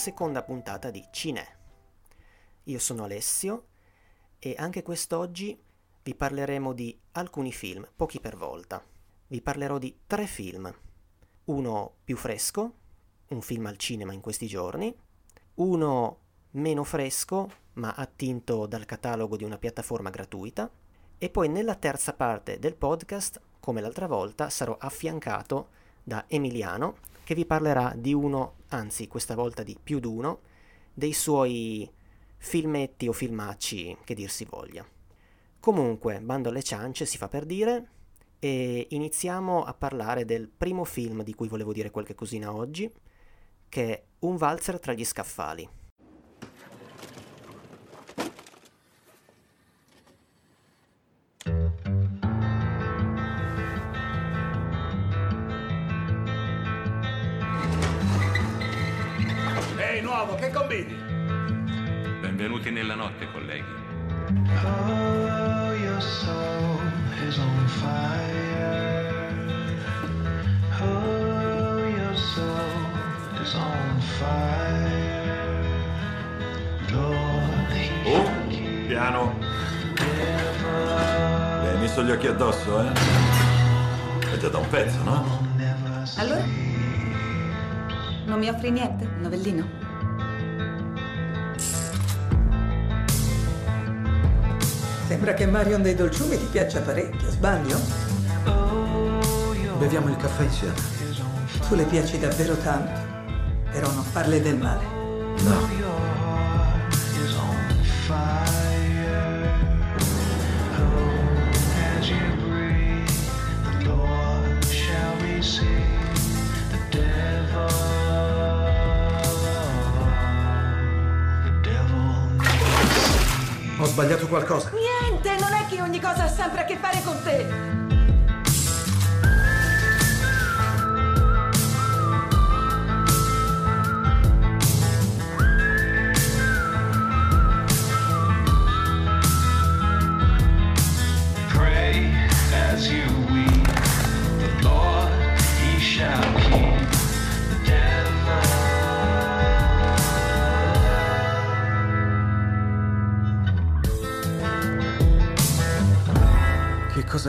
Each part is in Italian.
seconda puntata di Cine. Io sono Alessio e anche quest'oggi vi parleremo di alcuni film, pochi per volta. Vi parlerò di tre film. Uno più fresco, un film al cinema in questi giorni, uno meno fresco ma attinto dal catalogo di una piattaforma gratuita e poi nella terza parte del podcast, come l'altra volta, sarò affiancato da Emiliano che vi parlerà di uno, anzi questa volta di più di uno, dei suoi filmetti o filmacci che dir si voglia. Comunque, bando alle ciance si fa per dire e iniziamo a parlare del primo film di cui volevo dire qualche cosina oggi, che è Un valzer tra gli scaffali. Nuovo, che combini? Benvenuti nella notte, colleghi. Oh, your soul is on fire. Oh, your soul is on fire. Lord, Oh, piano. Le hai messo gli occhi addosso, eh? È già da un pezzo, no? Allora? Non mi offri niente, novellino? Sembra che Marion dei dolciumi ti piaccia parecchio, sbaglio? Beviamo il caffè insieme. Tu le piaci davvero tanto, però non parli del male. No. Sbagliato qualcosa. Niente, non è che ogni cosa ha sempre a che fare con te.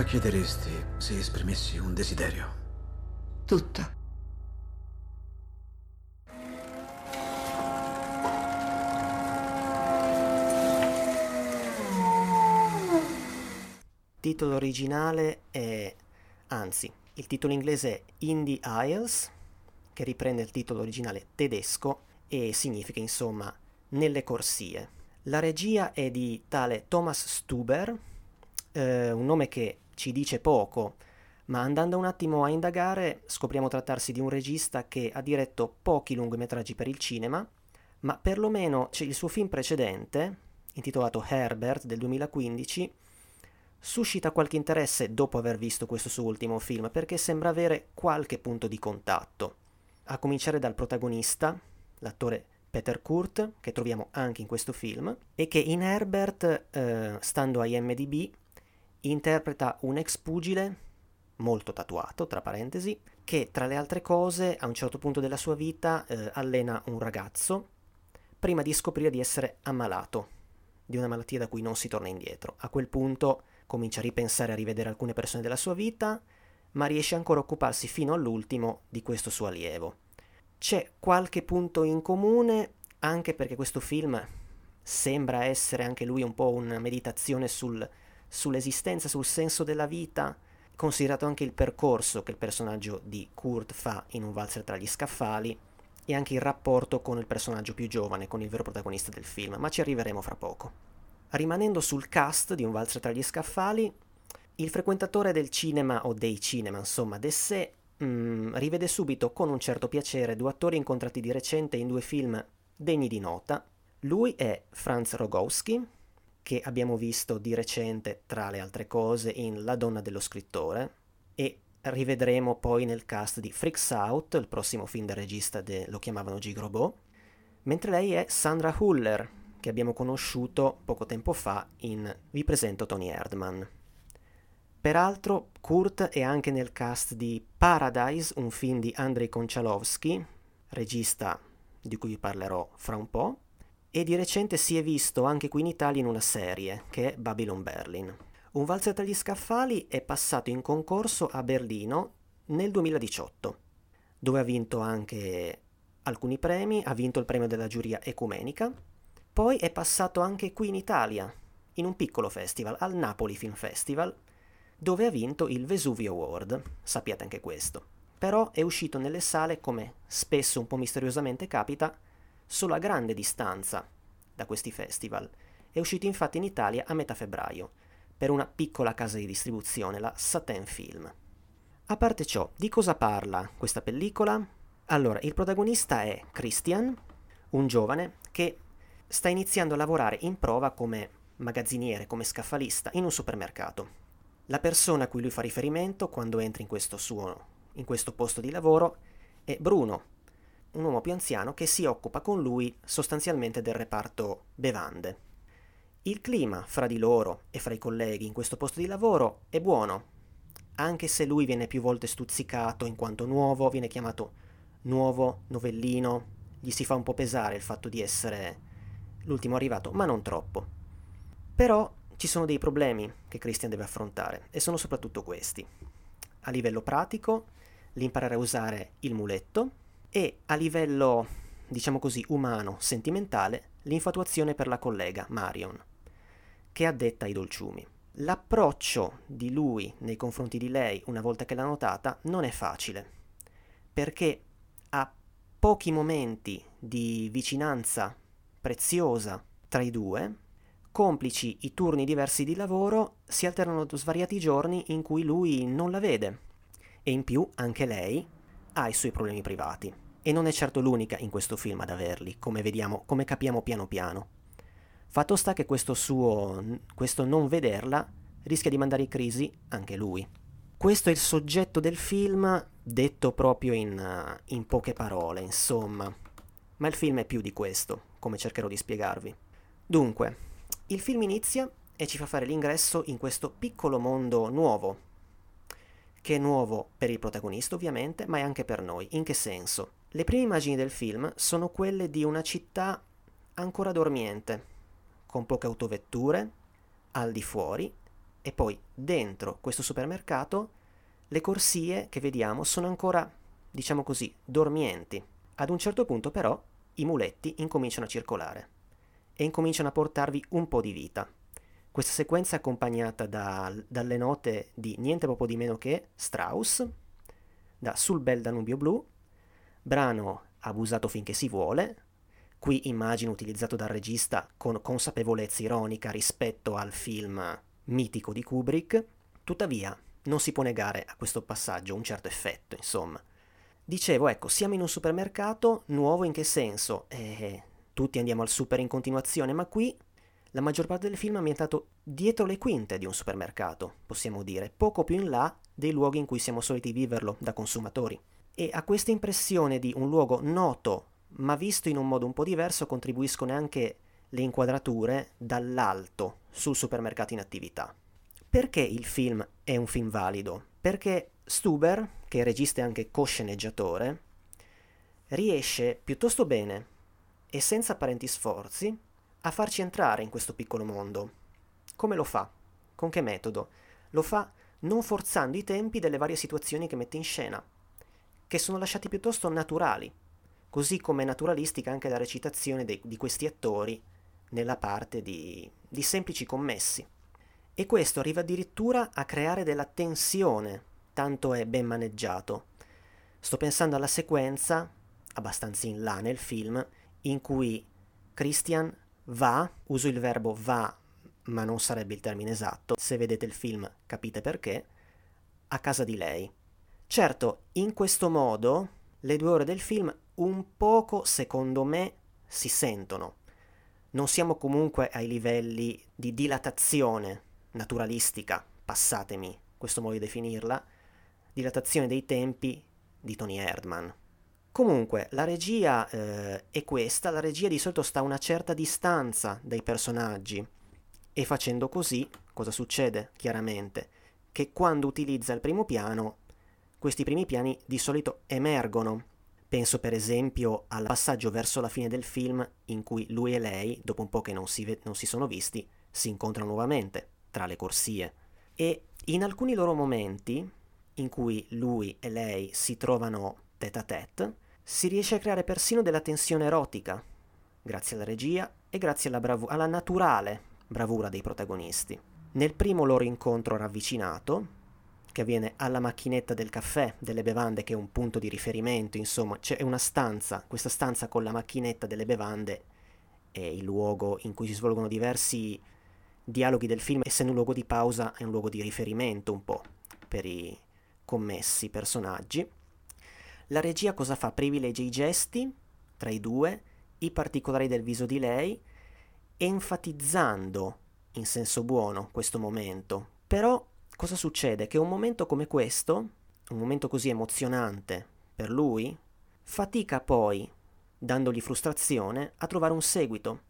Cosa chiederesti se esprimessi un desiderio? Tutto. titolo originale è, anzi, il titolo inglese è In the Isles, che riprende il titolo originale tedesco e significa insomma nelle corsie. La regia è di tale Thomas Stuber, eh, un nome che ci dice poco, ma andando un attimo a indagare scopriamo trattarsi di un regista che ha diretto pochi lungometraggi per il cinema, ma perlomeno il suo film precedente, intitolato Herbert del 2015, suscita qualche interesse dopo aver visto questo suo ultimo film, perché sembra avere qualche punto di contatto. A cominciare dal protagonista, l'attore Peter Kurt, che troviamo anche in questo film, e che in Herbert, eh, stando a IMDb, interpreta un ex pugile, molto tatuato, tra parentesi, che tra le altre cose a un certo punto della sua vita eh, allena un ragazzo, prima di scoprire di essere ammalato di una malattia da cui non si torna indietro. A quel punto comincia a ripensare a rivedere alcune persone della sua vita, ma riesce ancora a occuparsi fino all'ultimo di questo suo allievo. C'è qualche punto in comune, anche perché questo film sembra essere anche lui un po' una meditazione sul, sull'esistenza, sul senso della vita, considerato anche il percorso che il personaggio di Kurt fa in un valzer tra gli scaffali e anche il rapporto con il personaggio più giovane, con il vero protagonista del film, ma ci arriveremo fra poco. Rimanendo sul cast di Un valzer tra gli scaffali, il frequentatore del cinema o dei cinema, insomma, de sé, mm, rivede subito con un certo piacere due attori incontrati di recente in due film degni di nota. Lui è Franz Rogowski, che abbiamo visto di recente, tra le altre cose, in La donna dello scrittore, e rivedremo poi nel cast di Freaks Out, il prossimo film del regista de Lo chiamavano Gigrobot, mentre lei è Sandra Huller, che abbiamo conosciuto poco tempo fa in Vi presento Tony Erdman. Peraltro, Kurt è anche nel cast di Paradise, un film di Andrei Konchalovsky, regista di cui vi parlerò fra un po', e di recente si è visto anche qui in Italia in una serie, che è Babylon Berlin. Un valzer tra gli scaffali è passato in concorso a Berlino nel 2018, dove ha vinto anche alcuni premi, ha vinto il premio della giuria ecumenica, poi è passato anche qui in Italia, in un piccolo festival, al Napoli Film Festival, dove ha vinto il Vesuvio Award, sappiate anche questo. Però è uscito nelle sale, come spesso un po' misteriosamente capita, solo a grande distanza da questi festival. È uscito infatti in Italia a metà febbraio, per una piccola casa di distribuzione, la Satin Film. A parte ciò, di cosa parla questa pellicola? Allora, il protagonista è Christian, un giovane che sta iniziando a lavorare in prova come magazziniere, come scaffalista in un supermercato. La persona a cui lui fa riferimento quando entra in questo suo in questo posto di lavoro è Bruno, un uomo più anziano che si occupa con lui sostanzialmente del reparto bevande. Il clima fra di loro e fra i colleghi in questo posto di lavoro è buono, anche se lui viene più volte stuzzicato in quanto nuovo, viene chiamato nuovo, novellino, gli si fa un po' pesare il fatto di essere l'ultimo arrivato, ma non troppo. Però ci sono dei problemi che Christian deve affrontare e sono soprattutto questi. A livello pratico, l'imparare a usare il muletto e a livello, diciamo così, umano, sentimentale, l'infatuazione per la collega Marion, che è addetta ai dolciumi. L'approccio di lui nei confronti di lei, una volta che l'ha notata, non è facile, perché ha pochi momenti di vicinanza preziosa tra i due, complici i turni diversi di lavoro, si alternano svariati giorni in cui lui non la vede e in più anche lei ha i suoi problemi privati. E non è certo l'unica in questo film ad averli, come vediamo, come capiamo piano piano. Fatto sta che questo suo, questo non vederla rischia di mandare in crisi anche lui. Questo è il soggetto del film detto proprio in, in poche parole, insomma. Ma il film è più di questo, come cercherò di spiegarvi. Dunque, il film inizia e ci fa fare l'ingresso in questo piccolo mondo nuovo, che è nuovo per il protagonista ovviamente, ma è anche per noi. In che senso? Le prime immagini del film sono quelle di una città ancora dormiente, con poche autovetture, al di fuori, e poi dentro questo supermercato le corsie che vediamo sono ancora, diciamo così, dormienti. Ad un certo punto però i muletti incominciano a circolare e incominciano a portarvi un po' di vita. Questa sequenza è accompagnata da, dalle note di niente proprio di meno che Strauss, da Sul bel Danubio blu, brano abusato finché si vuole, qui immagino utilizzato dal regista con consapevolezza ironica rispetto al film mitico di Kubrick, tuttavia non si può negare a questo passaggio un certo effetto, insomma. Dicevo, ecco, siamo in un supermercato, nuovo in che senso? Eh, tutti andiamo al super in continuazione, ma qui la maggior parte del film è ambientato dietro le quinte di un supermercato, possiamo dire, poco più in là dei luoghi in cui siamo soliti viverlo da consumatori. E a questa impressione di un luogo noto, ma visto in un modo un po' diverso, contribuiscono anche le inquadrature dall'alto sul supermercato in attività. Perché il film è un film valido? Perché Stuber, che è regista e anche co-sceneggiatore, riesce piuttosto bene e senza apparenti sforzi a farci entrare in questo piccolo mondo. Come lo fa? Con che metodo? Lo fa non forzando i tempi delle varie situazioni che mette in scena, che sono lasciati piuttosto naturali, così come naturalistica anche la recitazione de- di questi attori nella parte di, di semplici commessi. E questo arriva addirittura a creare della tensione, tanto è ben maneggiato. Sto pensando alla sequenza, abbastanza in là nel film, in cui Christian va, uso il verbo va, ma non sarebbe il termine esatto, se vedete il film capite perché, a casa di lei. Certo, in questo modo le due ore del film un poco, secondo me, si sentono. Non siamo comunque ai livelli di dilatazione naturalistica, passatemi questo modo di definirla, dilatazione dei tempi di Tony Erdman. Comunque, la regia eh, è questa, la regia di solito sta a una certa distanza dai personaggi e facendo così, cosa succede? Chiaramente, che quando utilizza il primo piano, questi primi piani di solito emergono, Penso per esempio al passaggio verso la fine del film in cui lui e lei, dopo un po' che non si, ve- non si sono visti, si incontrano nuovamente tra le corsie. E in alcuni loro momenti, in cui lui e lei si trovano tête à tête, si riesce a creare persino della tensione erotica, grazie alla regia e grazie alla, bravu- alla naturale bravura dei protagonisti. Nel primo loro incontro ravvicinato, che avviene alla macchinetta del caffè, delle bevande, che è un punto di riferimento, insomma, c'è una stanza, questa stanza con la macchinetta delle bevande è il luogo in cui si svolgono diversi dialoghi del film, essendo un luogo di pausa è un luogo di riferimento un po' per i commessi personaggi. La regia cosa fa? Privilegia i gesti tra i due, i particolari del viso di lei, enfatizzando in senso buono questo momento. Però cosa succede? Che un momento come questo, un momento così emozionante per lui, fatica poi, dandogli frustrazione, a trovare un seguito.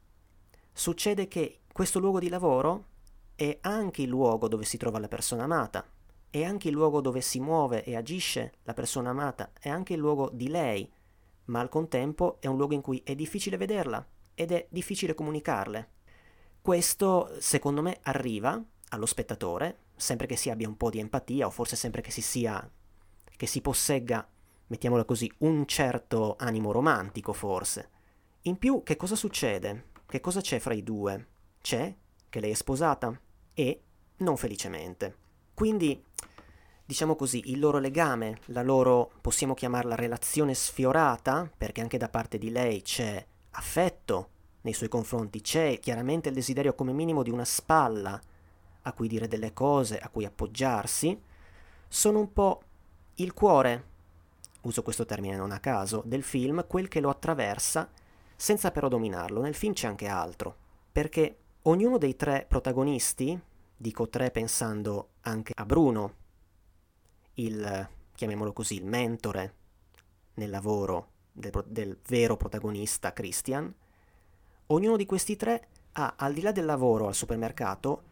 Succede che questo luogo di lavoro è anche il luogo dove si trova la persona amata, è anche il luogo dove si muove e agisce la persona amata, è anche il luogo di lei, ma al contempo è un luogo in cui è difficile vederla ed è difficile comunicarle. Questo, secondo me, arriva allo spettatore, sempre che si abbia un po' di empatia o forse sempre che si sia che si possegga, mettiamola così, un certo animo romantico forse. In più, che cosa succede? Che cosa c'è fra i due? C'è che lei è sposata e non felicemente. Quindi, diciamo così, il loro legame, la loro, possiamo chiamarla relazione sfiorata, perché anche da parte di lei c'è affetto nei suoi confronti, c'è chiaramente il desiderio come minimo di una spalla a cui dire delle cose, a cui appoggiarsi, sono un po' il cuore, uso questo termine non a caso, del film, quel che lo attraversa senza però dominarlo. Nel film c'è anche altro, perché ognuno dei tre protagonisti, dico tre pensando anche a Bruno, il, chiamiamolo così, il mentore nel lavoro del, del vero protagonista Christian, ognuno di questi tre ha, al di là del lavoro al supermercato,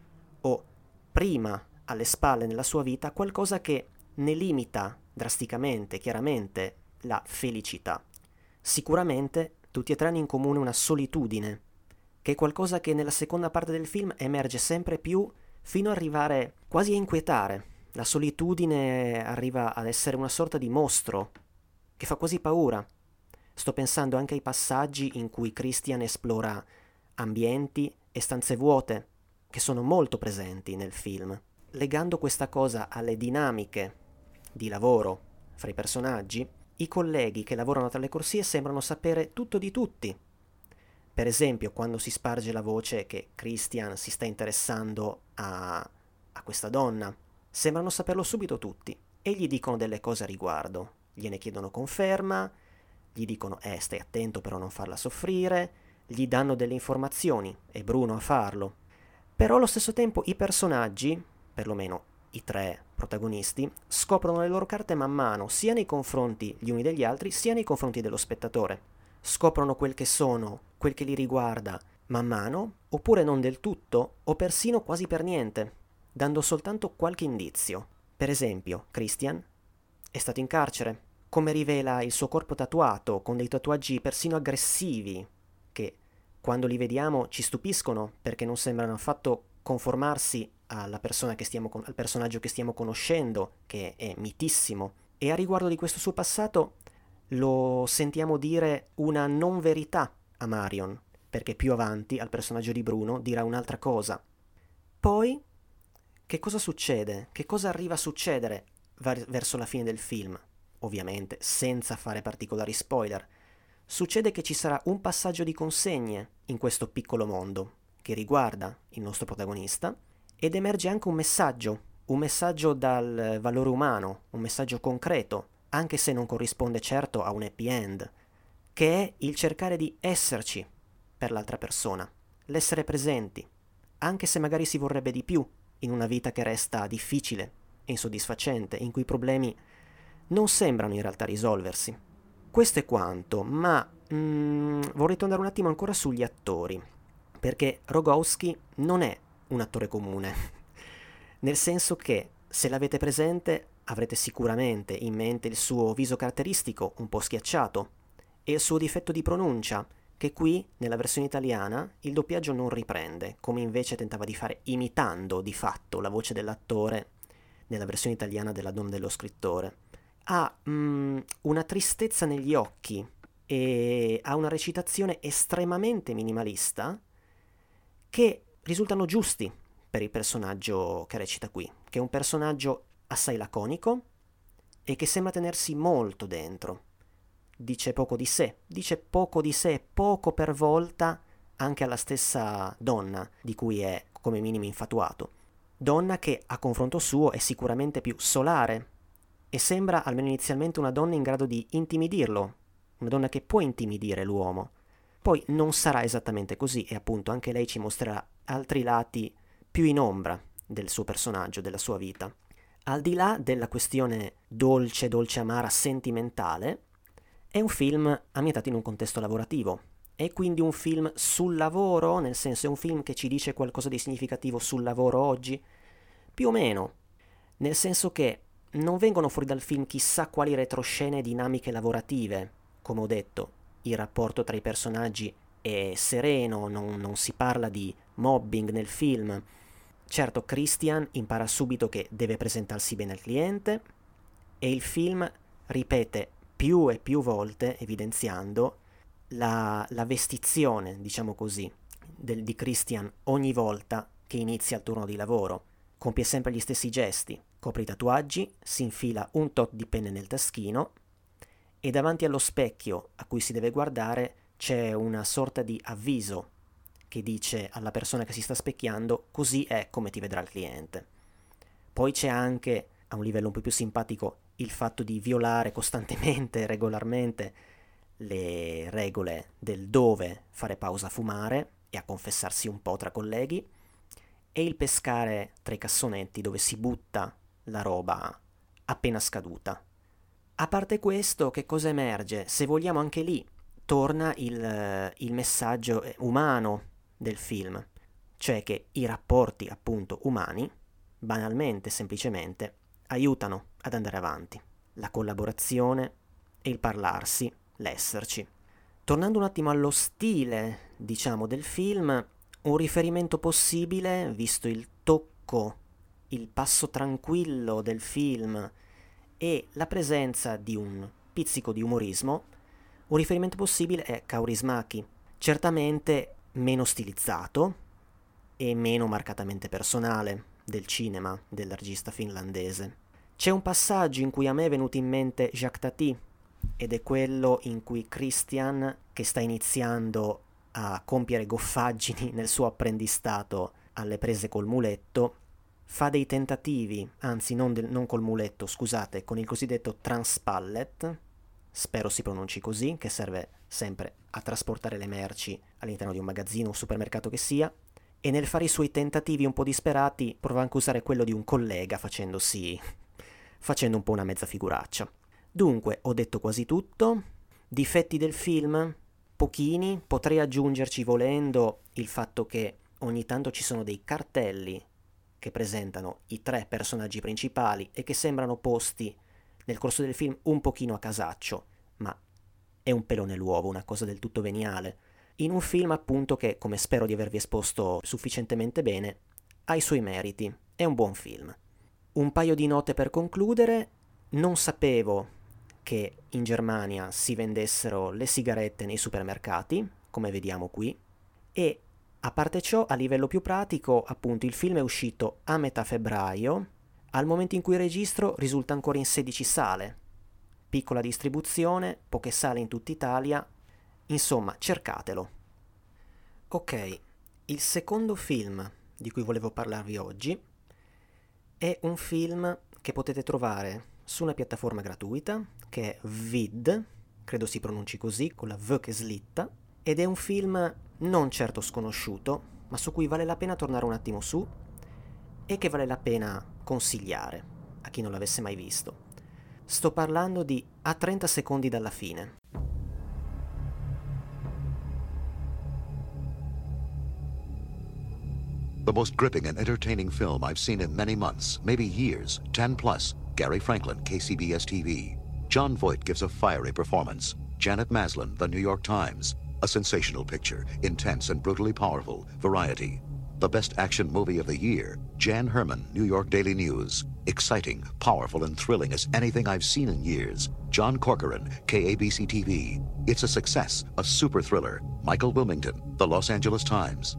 o prima alle spalle nella sua vita, qualcosa che ne limita drasticamente, chiaramente, la felicità. Sicuramente tutti e tre hanno in comune una solitudine, che è qualcosa che nella seconda parte del film emerge sempre più fino ad arrivare quasi a inquietare. La solitudine arriva ad essere una sorta di mostro che fa quasi paura. Sto pensando anche ai passaggi in cui Christian esplora ambienti e stanze vuote, che sono molto presenti nel film. Legando questa cosa alle dinamiche di lavoro fra i personaggi, i colleghi che lavorano tra le corsie sembrano sapere tutto di tutti. Per esempio, quando si sparge la voce che Christian si sta interessando a, a questa donna, sembrano saperlo subito tutti e gli dicono delle cose a riguardo. Gliene chiedono conferma, gli dicono eh stai attento però non farla soffrire, gli danno delle informazioni, è Bruno a farlo. Però allo stesso tempo i personaggi, perlomeno i tre protagonisti, scoprono le loro carte man mano, sia nei confronti gli uni degli altri, sia nei confronti dello spettatore. Scoprono quel che sono, quel che li riguarda, man mano, oppure non del tutto, o persino quasi per niente, dando soltanto qualche indizio. Per esempio, Christian è stato in carcere, come rivela il suo corpo tatuato, con dei tatuaggi persino aggressivi, che quando li vediamo ci stupiscono perché non sembrano affatto conformarsi stiamo, al personaggio che stiamo conoscendo, che è mitissimo. E a riguardo di questo suo passato lo sentiamo dire una non verità a Marion, perché più avanti al personaggio di Bruno dirà un'altra cosa. Poi, che cosa succede? Che cosa arriva a succedere verso la fine del film? Ovviamente, senza fare particolari spoiler. Succede che ci sarà un passaggio di consegne in questo piccolo mondo, che riguarda il nostro protagonista, ed emerge anche un messaggio, un messaggio dal valore umano, un messaggio concreto, anche se non corrisponde certo a un happy end, che è il cercare di esserci per l'altra persona, l'essere presenti, anche se magari si vorrebbe di più in una vita che resta difficile e insoddisfacente, in cui i problemi non sembrano in realtà risolversi. Questo è quanto, ma mm, vorrei tornare un attimo ancora sugli attori, perché Rogowski non è un attore comune, nel senso che, se l'avete presente, avrete sicuramente in mente il suo viso caratteristico un po' schiacciato e il suo difetto di pronuncia, che qui, nella versione italiana, il doppiaggio non riprende, come invece tentava di fare imitando di fatto la voce dell'attore nella versione italiana della donna dello scrittore. Ha mm, una tristezza negli occhi e ha una recitazione estremamente minimalista che risultano giusti per il personaggio che recita qui, che è un personaggio assai laconico e che sembra tenersi molto dentro dice poco di sé, dice poco di sé, poco per volta anche alla stessa donna di cui è come minimo infatuato. Donna che a confronto suo è sicuramente più solare e sembra almeno inizialmente una donna in grado di intimidirlo, una donna che può intimidire l'uomo. Poi non sarà esattamente così e appunto anche lei ci mostrerà altri lati più in ombra del suo personaggio, della sua vita. Al di là della questione dolce, dolce amara, sentimentale, è un film ambientato in un contesto lavorativo. È quindi un film sul lavoro, nel senso è un film che ci dice qualcosa di significativo sul lavoro oggi? Più o meno, nel senso che non vengono fuori dal film chissà quali retroscene e dinamiche lavorative. Come ho detto, il rapporto tra i personaggi è sereno, non, non si parla di mobbing nel film. Certo, Christian impara subito che deve presentarsi bene al cliente e il film ripete più e più volte evidenziando la, la vestizione, diciamo così, del, di Christian ogni volta che inizia il turno di lavoro. Compie sempre gli stessi gesti, copre i tatuaggi, si infila un tot di penne nel taschino e davanti allo specchio a cui si deve guardare c'è una sorta di avviso che dice alla persona che si sta specchiando così è come ti vedrà il cliente. Poi c'è anche, a un livello un po' più simpatico, il fatto di violare costantemente, regolarmente, le regole del dove fare pausa a fumare e a confessarsi un po' tra colleghi, e il pescare tra i cassonetti dove si butta la roba appena scaduta. A parte questo, che cosa emerge? Se vogliamo anche lì, torna il, il messaggio umano del film, cioè che i rapporti appunto umani, banalmente, semplicemente, aiutano ad andare avanti. La collaborazione e il parlarsi, l'esserci. Tornando un attimo allo stile, diciamo, del film, un riferimento possibile, visto il tocco, il passo tranquillo del film e la presenza di un pizzico di umorismo, un riferimento possibile è Kaurismäki, certamente meno stilizzato e meno marcatamente personale del cinema del regista finlandese. C'è un passaggio in cui a me è venuto in mente Jacques Tati ed è quello in cui Christian, che sta iniziando a compiere goffaggini nel suo apprendistato alle prese col muletto, fa dei tentativi, anzi non, del, non col muletto, scusate, con il cosiddetto transpallet, spero si pronunci così, che serve sempre a trasportare le merci all'interno di un magazzino o supermercato che sia, e nel fare i suoi tentativi un po' disperati prova anche a usare quello di un collega facendosi facendo un po' una mezza figuraccia. Dunque, ho detto quasi tutto. Difetti del film? Pochini. Potrei aggiungerci volendo il fatto che ogni tanto ci sono dei cartelli che presentano i tre personaggi principali e che sembrano posti nel corso del film un pochino a casaccio, ma è un pelo nell'uovo, una cosa del tutto veniale. In un film appunto che, come spero di avervi esposto sufficientemente bene, ha i suoi meriti, è un buon film. Un paio di note per concludere. Non sapevo che in Germania si vendessero le sigarette nei supermercati, come vediamo qui, e a parte ciò, a livello più pratico, appunto, il film è uscito a metà febbraio, al momento in cui registro risulta ancora in 16 sale. Piccola distribuzione, poche sale in tutta Italia, insomma, cercatelo. Ok, il secondo film di cui volevo parlarvi oggi è un film che potete trovare su una piattaforma gratuita che è Vid, credo si pronunci così, con la V che slitta, ed è un film non certo sconosciuto, ma su cui vale la pena tornare un attimo su e che vale la pena consigliare a chi non l'avesse mai visto. Sto parlando di A 30 secondi dalla fine, The most gripping and entertaining film I've seen in many months, maybe years, 10 plus. Gary Franklin, KCBS TV. John Voight gives a fiery performance. Janet Maslin, The New York Times. A sensational picture, intense and brutally powerful. Variety. The best action movie of the year. Jan Herman, New York Daily News. Exciting, powerful, and thrilling as anything I've seen in years. John Corcoran, KABC TV. It's a success, a super thriller. Michael Wilmington, The Los Angeles Times.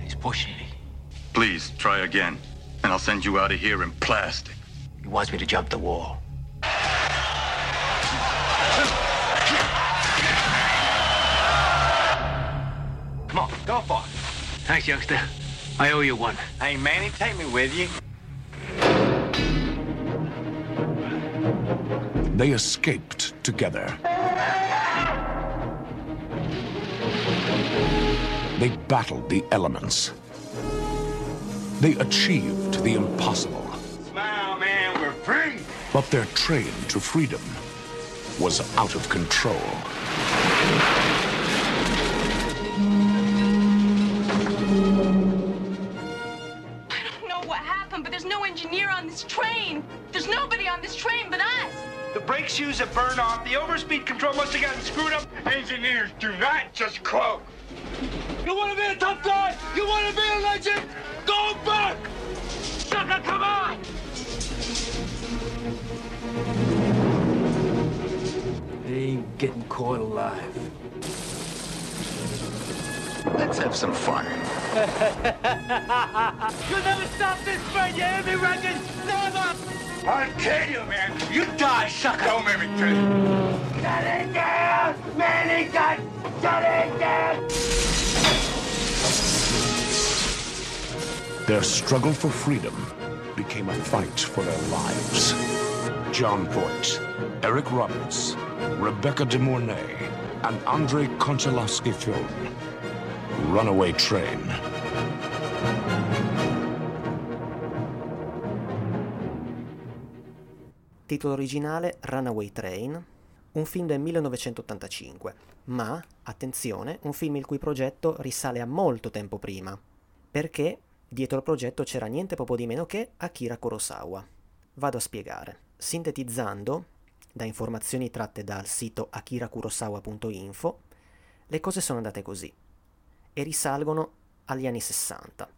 He's pushing me. Please, try again. And I'll send you out of here in plastic. He wants me to jump the wall. Come on, go for it. Thanks, youngster. I owe you one. Hey, Manny, take me with you. They escaped together. They battled the elements. They achieved the impossible. Smile, man, we're free. But their train to freedom was out of control. The brake shoes have burned off. The overspeed control must have gotten screwed up. Engineers do not just quote. You want to be a tough guy? You want to be a legend? Go back! Sucker, come on! Ain't getting caught alive. Let's have some fun. You'll never stop this train, you hear me, Regan? Never! I'll kill you, man. You die, sucker! Don't make me kill you. Shut it down! Manny got... Shut it down! Their struggle for freedom became a fight for their lives. John Voight, Eric Roberts, Rebecca De Mornay, and Andrei Konchalovsky film Runaway Train. Titolo originale Runaway Train, un film del 1985, ma, attenzione, un film il cui progetto risale a molto tempo prima, perché dietro il progetto c'era niente proprio di meno che Akira Kurosawa. Vado a spiegare. Sintetizzando, da informazioni tratte dal sito akirakurosawa.info, le cose sono andate così e risalgono agli anni 60.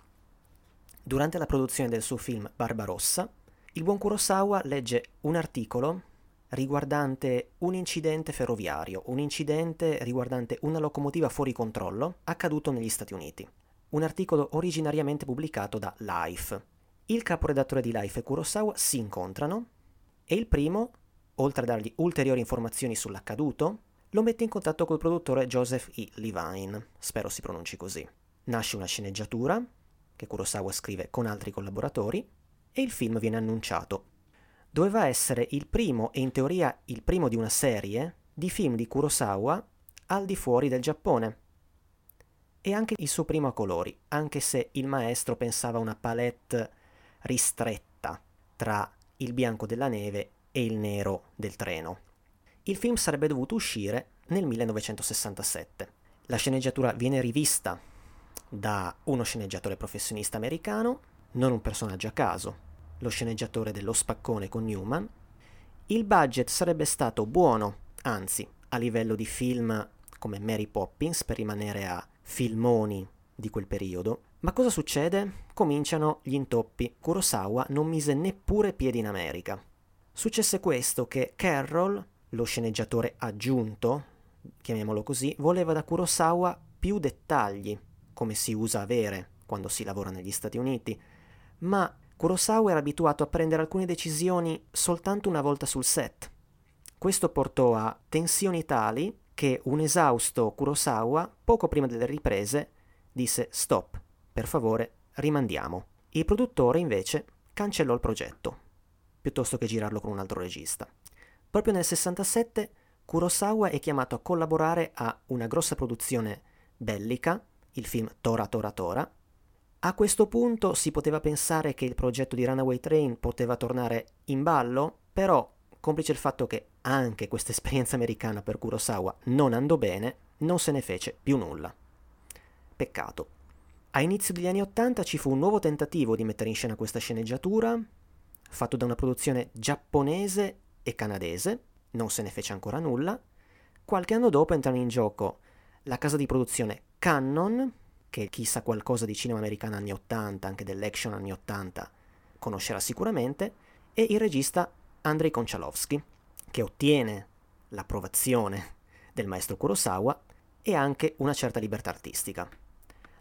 Durante la produzione del suo film Barbarossa, il buon Kurosawa legge un articolo riguardante un incidente ferroviario, un incidente riguardante una locomotiva fuori controllo accaduto negli Stati Uniti. Un articolo originariamente pubblicato da Life. Il caporedattore di Life e Kurosawa si incontrano e il primo, oltre a dargli ulteriori informazioni sull'accaduto, lo mette in contatto col produttore Joseph E. Levine, spero si pronunci così. Nasce una sceneggiatura, che Kurosawa scrive con altri collaboratori, e il film viene annunciato. Doveva essere il primo, e in teoria il primo di una serie, di film di Kurosawa al di fuori del Giappone. E anche il suo primo a colori, anche se il maestro pensava una palette ristretta tra il bianco della neve e il nero del treno. Il film sarebbe dovuto uscire nel 1967. La sceneggiatura viene rivista da uno sceneggiatore professionista americano, non un personaggio a caso, lo sceneggiatore dello spaccone con Newman. Il budget sarebbe stato buono, anzi, a livello di film come Mary Poppins, per rimanere a filmoni di quel periodo. Ma cosa succede? Cominciano gli intoppi. Kurosawa non mise neppure piedi in America. Successe questo che Carroll, lo sceneggiatore aggiunto, chiamiamolo così, voleva da Kurosawa più dettagli, come si usa avere quando si lavora negli Stati Uniti, ma Kurosawa era abituato a prendere alcune decisioni soltanto una volta sul set. Questo portò a tensioni tali che un esausto Kurosawa, poco prima delle riprese, disse stop, per favore, rimandiamo. Il produttore invece cancellò il progetto, piuttosto che girarlo con un altro regista. Proprio nel 67 Kurosawa è chiamato a collaborare a una grossa produzione bellica, il film Tora Tora Tora. A questo punto si poteva pensare che il progetto di Runaway Train poteva tornare in ballo, però, complice il fatto che anche questa esperienza americana per Kurosawa non andò bene, non se ne fece più nulla. Peccato. A inizio degli anni Ottanta ci fu un nuovo tentativo di mettere in scena questa sceneggiatura, fatto da una produzione giapponese e canadese, non se ne fece ancora nulla. Qualche anno dopo entrano in gioco la casa di produzione Cannon, che chi sa qualcosa di cinema americano anni 80, anche dell'action anni 80, conoscerà sicuramente, e il regista Andrei Konchalovsky, che ottiene l'approvazione del maestro Kurosawa e anche una certa libertà artistica.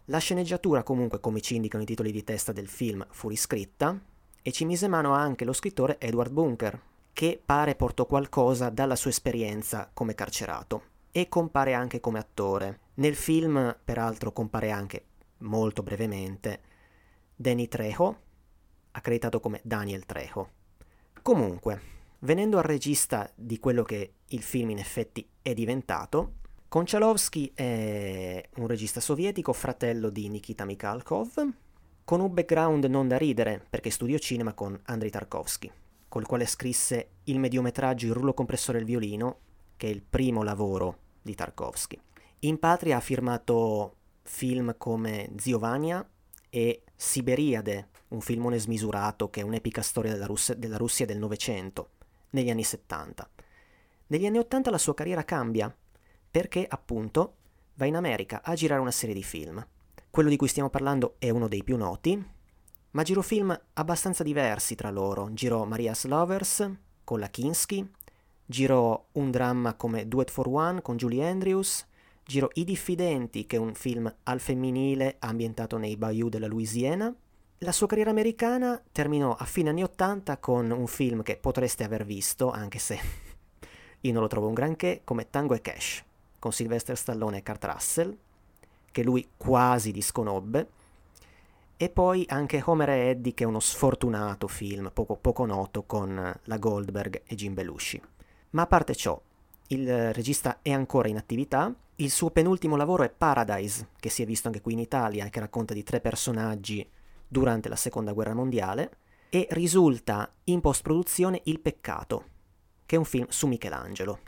La sceneggiatura comunque, come ci indicano i titoli di testa del film, fu riscritta e ci mise mano anche lo scrittore Edward Bunker, che pare portò qualcosa dalla sua esperienza come carcerato e compare anche come attore. Nel film, peraltro, compare anche, molto brevemente, Danny Trejo, accreditato come Daniel Trejo. Comunque, venendo al regista di quello che il film in effetti è diventato, Konchalovsky è un regista sovietico, fratello di Nikita Mikhalkov, con un background non da ridere perché studiò cinema con Andrei Tarkovsky, col quale scrisse il mediometraggio Il rullo compressore e il violino, che è il primo lavoro di Tarkovsky. In patria ha firmato film come Ziovania e Siberiade, un filmone smisurato che è un'epica storia della, Russ- della Russia del Novecento, negli anni 70. Negli anni 80 la sua carriera cambia perché appunto va in America a girare una serie di film. Quello di cui stiamo parlando è uno dei più noti, ma girò film abbastanza diversi tra loro. Girò Maria's Lovers con la Kinski, girò un dramma come Do It For One con Julie Andrews, girò I Diffidenti, che è un film al femminile ambientato nei bayou della Louisiana. La sua carriera americana terminò a fine anni 80 con un film che potreste aver visto, anche se io non lo trovo un granché, come Tango e Cash con Sylvester Stallone e Kurt Russell, che lui quasi disconobbe, e poi anche Homer e Eddie, che è uno sfortunato film poco, poco noto con la Goldberg e Jim Belushi. Ma a parte ciò, il regista è ancora in attività. Il suo penultimo lavoro è Paradise, che si è visto anche qui in Italia che racconta di tre personaggi durante la seconda guerra mondiale. E risulta in post-produzione Il Peccato, che è un film su Michelangelo.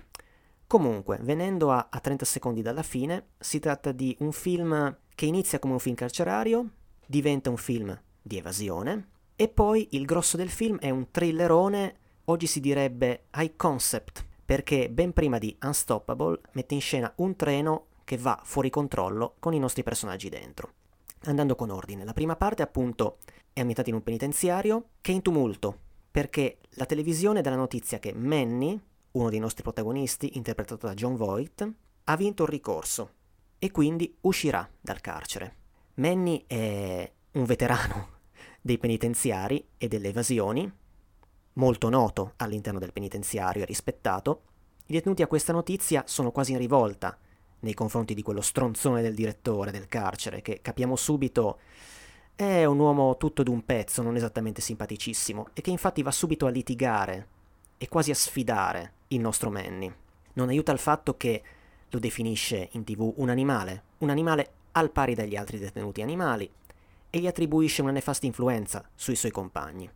Comunque, venendo a, a 30 secondi dalla fine, si tratta di un film che inizia come un film carcerario, diventa un film di evasione, e poi il grosso del film è un thrillerone, oggi si direbbe high concept, perché ben prima di Unstoppable mette in scena un treno che va fuori controllo con i nostri personaggi dentro. Andando con ordine, la prima parte appunto è ambientata in un penitenziario che è in tumulto, perché la televisione dà la notizia che Manny, uno dei nostri protagonisti, interpretato da John Voight, ha vinto il ricorso e quindi uscirà dal carcere. Manny è un veterano dei penitenziari e delle evasioni, molto noto all'interno del penitenziario e rispettato. I detenuti a questa notizia sono quasi in rivolta nei confronti di quello stronzone del direttore del carcere, che capiamo subito è un uomo tutto d'un pezzo, non esattamente simpaticissimo, e che infatti va subito a litigare e quasi a sfidare il nostro Manny. Non aiuta il fatto che lo definisce in tv un animale, un animale al pari degli altri detenuti animali, e gli attribuisce una nefasta influenza sui suoi compagni.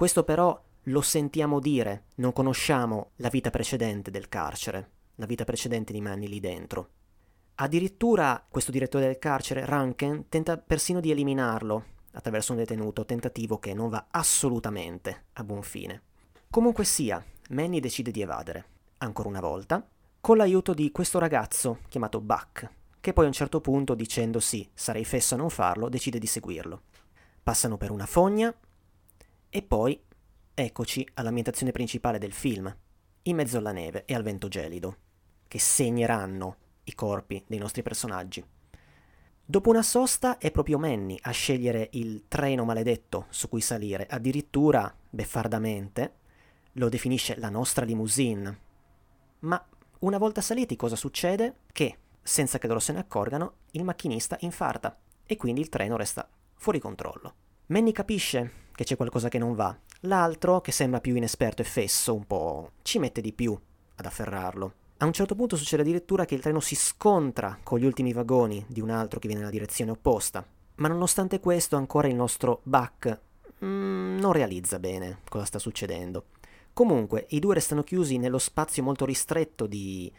Questo però lo sentiamo dire, non conosciamo la vita precedente del carcere, la vita precedente di Manny lì dentro. Addirittura questo direttore del carcere, Ranken, tenta persino di eliminarlo attraverso un detenuto, tentativo che non va assolutamente a buon fine. Comunque sia, Manny decide di evadere, ancora una volta, con l'aiuto di questo ragazzo chiamato Buck, che poi a un certo punto, dicendosi sarei fesso a non farlo, decide di seguirlo. Passano per una fogna e poi eccoci all'ambientazione principale del film, in mezzo alla neve e al vento gelido, che segneranno i corpi dei nostri personaggi. Dopo una sosta è proprio Manny a scegliere il treno maledetto su cui salire, addirittura beffardamente, lo definisce la nostra limousine. Ma una volta saliti cosa succede? Che, senza che loro se ne accorgano, il macchinista infarta e quindi il treno resta fuori controllo. Manny capisce che c'è qualcosa che non va, l'altro, che sembra più inesperto e fesso, un po' ci mette di più ad afferrarlo. A un certo punto succede addirittura che il treno si scontra con gli ultimi vagoni di un altro che viene nella direzione opposta. Ma nonostante questo ancora il nostro Buck mm, non realizza bene cosa sta succedendo. Comunque, i due restano chiusi nello spazio molto ristretto di,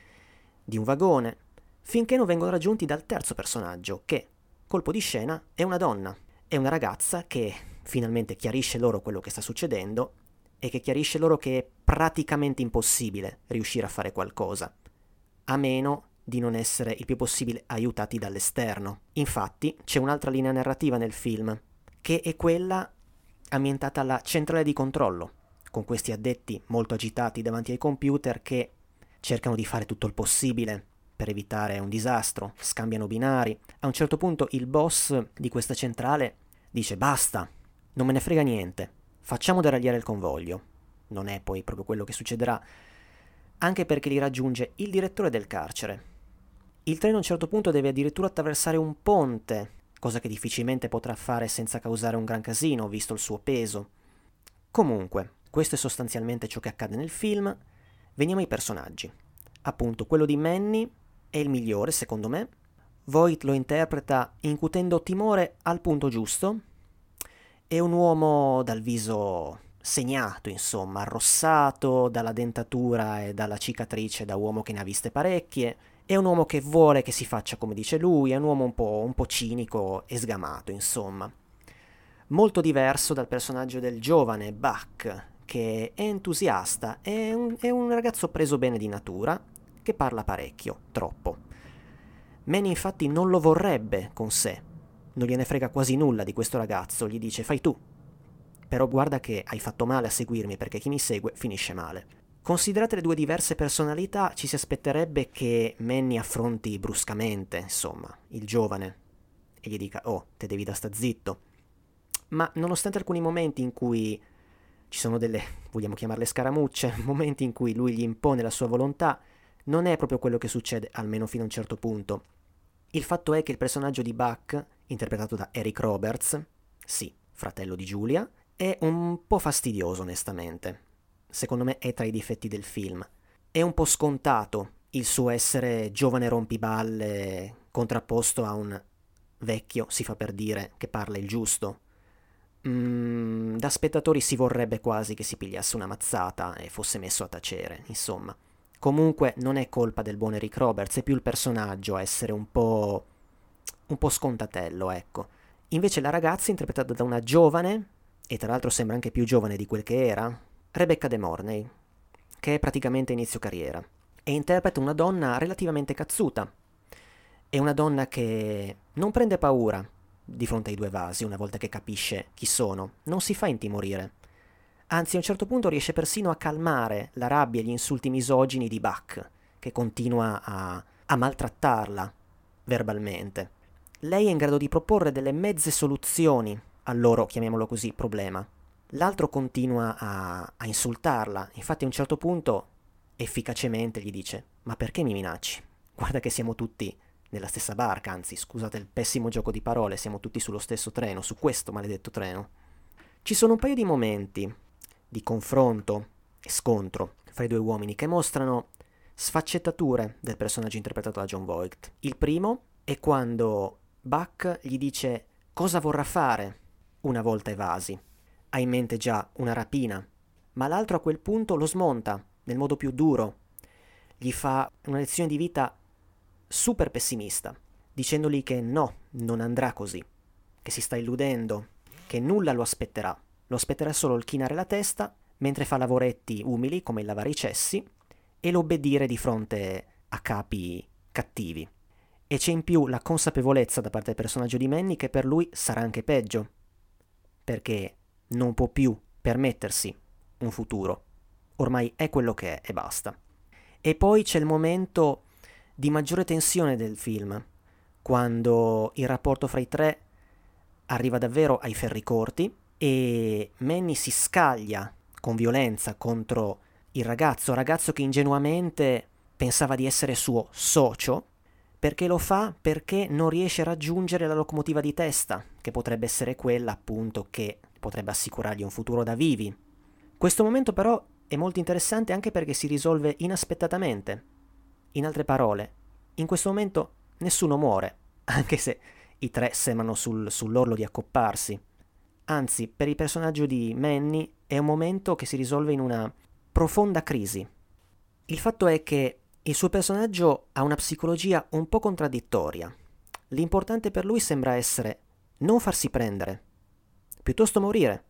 di un vagone, finché non vengono raggiunti dal terzo personaggio, che, colpo di scena, è una donna, è una ragazza che finalmente chiarisce loro quello che sta succedendo e che chiarisce loro che è praticamente impossibile riuscire a fare qualcosa, a meno di non essere il più possibile aiutati dall'esterno. Infatti c'è un'altra linea narrativa nel film, che è quella ambientata alla centrale di controllo, con questi addetti molto agitati davanti ai computer che cercano di fare tutto il possibile per evitare un disastro, scambiano binari. A un certo punto il boss di questa centrale dice basta, non me ne frega niente, facciamo deragliare il convoglio. Non è poi proprio quello che succederà, anche perché li raggiunge il direttore del carcere. Il treno a un certo punto deve addirittura attraversare un ponte, cosa che difficilmente potrà fare senza causare un gran casino, visto il suo peso. Comunque, questo è sostanzialmente ciò che accade nel film. Veniamo ai personaggi. Appunto, quello di Manny è il migliore, secondo me. Voight lo interpreta incutendo timore al punto giusto. È un uomo dal viso segnato, insomma, arrossato dalla dentatura e dalla cicatrice da uomo che ne ha viste parecchie. È un uomo che vuole che si faccia come dice lui, è un uomo un po', un po cinico e sgamato, insomma. Molto diverso dal personaggio del giovane Buck, che è entusiasta, è un, è un ragazzo preso bene di natura, che parla parecchio, troppo. Manny infatti non lo vorrebbe con sé, non gliene frega quasi nulla di questo ragazzo, gli dice fai tu. Però guarda che hai fatto male a seguirmi perché chi mi segue finisce male. Considerate le due diverse personalità, ci si aspetterebbe che Manny affronti bruscamente, insomma, il giovane e gli dica oh, te devi da sta zitto. Ma nonostante alcuni momenti in cui ci sono delle, vogliamo chiamarle scaramucce, momenti in cui lui gli impone la sua volontà, non è proprio quello che succede, almeno fino a un certo punto. Il fatto è che il personaggio di Buck, interpretato da Eric Roberts, sì, fratello di Giulia, è un po' fastidioso onestamente. Secondo me è tra i difetti del film. È un po' scontato il suo essere giovane rompiballe contrapposto a un vecchio, si fa per dire, che parla il giusto Mm, da spettatori si vorrebbe quasi che si pigliasse una mazzata e fosse messo a tacere, insomma. Comunque non è colpa del buon Eric Roberts, è più il personaggio a essere un po'. un po' scontatello, ecco. Invece la ragazza, interpretata da una giovane, e tra l'altro sembra anche più giovane di quel che era, Rebecca De Mornay, che è praticamente inizio carriera, e interpreta una donna relativamente cazzuta. È una donna che non prende paura, di fronte ai due vasi una volta che capisce chi sono, non si fa intimorire. Anzi, a un certo punto riesce persino a calmare la rabbia e gli insulti misogini di Buck, che continua a, a maltrattarla verbalmente. Lei è in grado di proporre delle mezze soluzioni al loro, chiamiamolo così, problema. L'altro continua a, a insultarla, infatti a un certo punto efficacemente gli dice ma perché mi minacci? Guarda che siamo tutti nella stessa barca, anzi scusate il pessimo gioco di parole, siamo tutti sullo stesso treno, su questo maledetto treno. Ci sono un paio di momenti di confronto e scontro fra i due uomini che mostrano sfaccettature del personaggio interpretato da John Voight. Il primo è quando Buck gli dice cosa vorrà fare una volta evasi. Ha in mente già una rapina, ma l'altro a quel punto lo smonta nel modo più duro. Gli fa una lezione di vita super pessimista, dicendogli che no, non andrà così, che si sta illudendo, che nulla lo aspetterà, lo aspetterà solo il chinare la testa mentre fa lavoretti umili come il lavare i cessi e l'obbedire di fronte a capi cattivi. E c'è in più la consapevolezza da parte del personaggio di Manny che per lui sarà anche peggio, perché non può più permettersi un futuro. Ormai è quello che è e basta. E poi c'è il momento di maggiore tensione del film, quando il rapporto fra i tre arriva davvero ai ferri corti e Manny si scaglia con violenza contro il ragazzo, ragazzo che ingenuamente pensava di essere suo socio, perché lo fa perché non riesce a raggiungere la locomotiva di testa, che potrebbe essere quella appunto che potrebbe assicurargli un futuro da vivi. Questo momento però è molto interessante anche perché si risolve inaspettatamente. In altre parole, in questo momento nessuno muore, anche se i tre sembrano sul, sull'orlo di accopparsi. Anzi, per il personaggio di Manny è un momento che si risolve in una profonda crisi. Il fatto è che Il suo personaggio ha una psicologia un po' contraddittoria. L'importante per lui sembra essere non farsi prendere, piuttosto morire.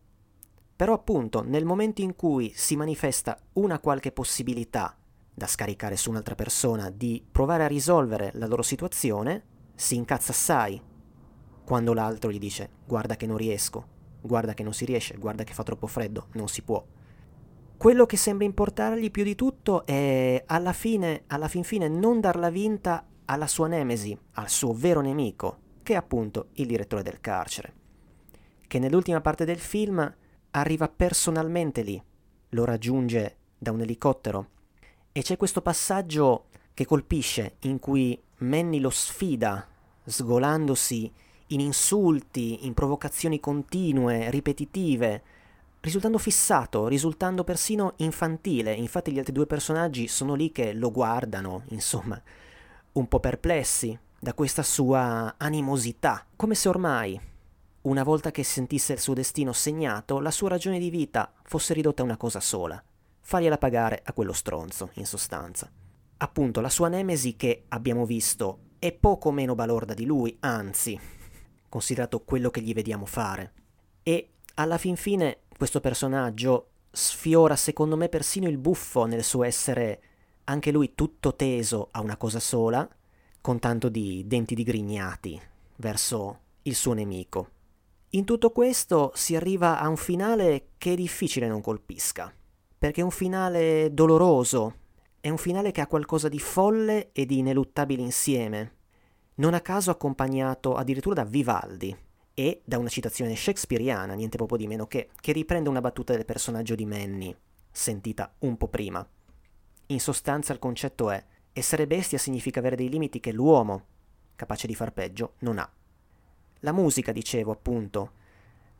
Però appunto nel momento in cui si manifesta una qualche possibilità da scaricare su un'altra persona di provare a risolvere la loro situazione, si incazza assai quando l'altro gli dice guarda che non riesco, guarda che non si riesce, guarda che fa troppo freddo, non si può. Quello che sembra importargli più di tutto è alla fine, alla fin fine, non darla vinta alla sua nemesi, al suo vero nemico, che è appunto il direttore del carcere, che nell'ultima parte del film arriva personalmente lì, lo raggiunge da un elicottero e c'è questo passaggio che colpisce in cui Manny lo sfida, sgolandosi in insulti, in provocazioni continue, ripetitive, risultando fissato, risultando persino infantile. Infatti gli altri due personaggi sono lì che lo guardano, insomma, un po' perplessi da questa sua animosità, come se ormai, una volta che sentisse il suo destino segnato, la sua ragione di vita fosse ridotta a una cosa sola, fargliela pagare a quello stronzo, in sostanza. Appunto, la sua nemesi che abbiamo visto è poco meno balorda di lui, anzi, considerato quello che gli vediamo fare. E alla fin fine questo personaggio sfiora secondo me persino il buffo nel suo essere anche lui tutto teso a una cosa sola, con tanto di denti digrignati verso il suo nemico. In tutto questo si arriva a un finale che è difficile non colpisca, perché è un finale doloroso, è un finale che ha qualcosa di folle e di ineluttabile insieme, non a caso accompagnato addirittura da Vivaldi, e da una citazione shakespeariana, niente proprio di meno che, che riprende una battuta del personaggio di Manny, sentita un po' prima. In sostanza il concetto è essere bestia significa avere dei limiti che l'uomo, capace di far peggio, non ha. La musica, dicevo appunto,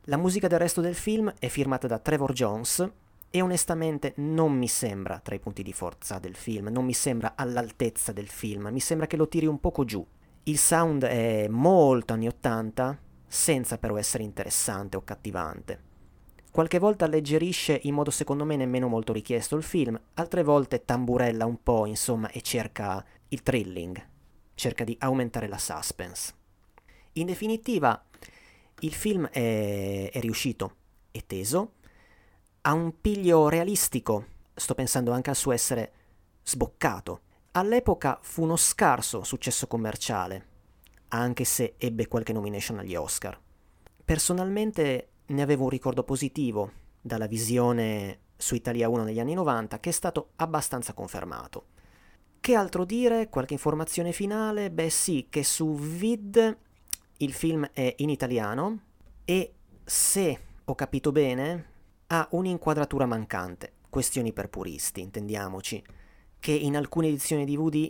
la musica del resto del film è firmata da Trevor Jones e onestamente non mi sembra tra i punti di forza del film, non mi sembra all'altezza del film, mi sembra che lo tiri un poco giù. Il sound è molto anni 80, senza però essere interessante o cattivante. Qualche volta alleggerisce in modo secondo me nemmeno molto richiesto il film, altre volte tamburella un po', insomma, e cerca il thrilling, cerca di aumentare la suspense. In definitiva, il film è, è riuscito, è teso, ha un piglio realistico, sto pensando anche al suo essere sboccato. All'epoca fu uno scarso successo commerciale, anche se ebbe qualche nomination agli Oscar. Personalmente ne avevo un ricordo positivo dalla visione su Italia 1 negli anni 90 che è stato abbastanza confermato. Che altro dire? Qualche informazione finale? Beh sì, che su Vid il film è in italiano e se ho capito bene ha un'inquadratura mancante, questioni per puristi, intendiamoci, che in alcune edizioni DVD